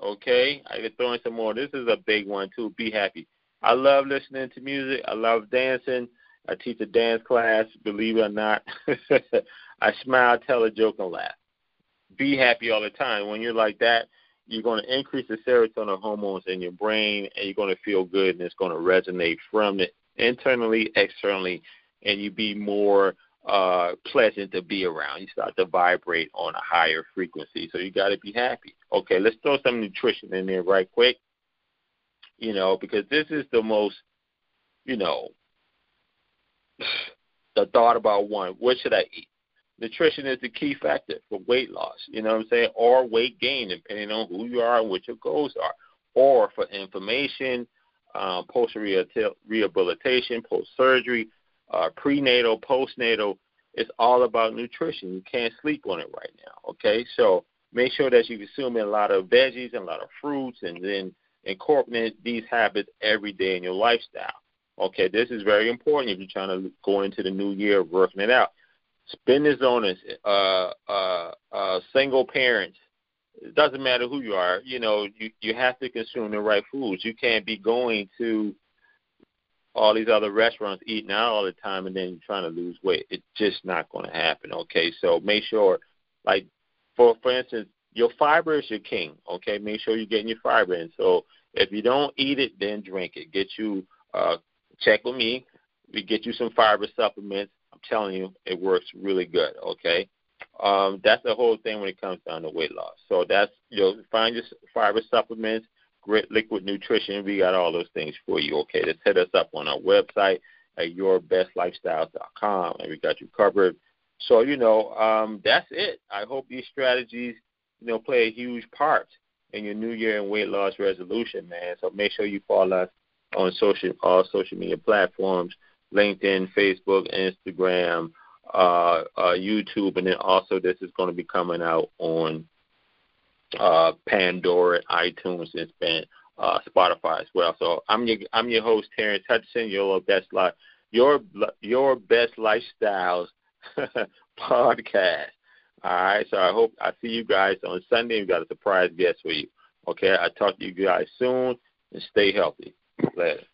Okay, I can throw in some more. This is a big one too. Be happy. I love listening to music. I love dancing. I teach a dance class, believe it or not. I smile, tell a joke, and laugh. Be happy all the time. When you're like that, you're going to increase the serotonin hormones in your brain, and you're going to feel good, and it's going to resonate from it internally, externally, and you be more uh, pleasant to be around. You start to vibrate on a higher frequency, so you got to be happy. Okay, let's throw some nutrition in there right quick. You know, because this is the most, you know, the thought about one, what should I eat? Nutrition is the key factor for weight loss, you know what I'm saying, or weight gain, depending on who you are and what your goals are, or for inflammation, um, post rehabilitation, post surgery, uh, prenatal, postnatal. It's all about nutrition. You can't sleep on it right now, okay? So make sure that you consume a lot of veggies and a lot of fruits and then incorporate these habits every day in your lifestyle. Okay, this is very important if you're trying to go into the new year working it out. Business owners, uh, uh, uh, single parents, it doesn't matter who you are. You know, you you have to consume the right foods. You can't be going to all these other restaurants eating out all the time and then you're trying to lose weight. It's just not going to happen. Okay, so make sure, like for for instance, your fiber is your king. Okay, make sure you're getting your fiber in. So if you don't eat it, then drink it. Get you uh, check with me. We get you some fiber supplements. I'm telling you, it works really good. Okay, um, that's the whole thing when it comes down to weight loss. So that's you know, find your fiber supplements, grit liquid nutrition. We got all those things for you. Okay, just hit us up on our website at yourbestlifestyle.com, and we got you covered. So you know, um, that's it. I hope these strategies, you know, play a huge part in your New Year and weight loss resolution, man. So make sure you follow us on social all social media platforms, LinkedIn, Facebook, Instagram, uh, uh, YouTube, and then also this is going to be coming out on uh, Pandora, iTunes, and been uh, Spotify as well. So I'm your I'm your host Terrence Hudson, your best life, your your best lifestyles podcast. All right, so I hope I see you guys on Sunday. We've got a surprise guest for you. Okay, I'll talk to you guys soon and stay healthy. Later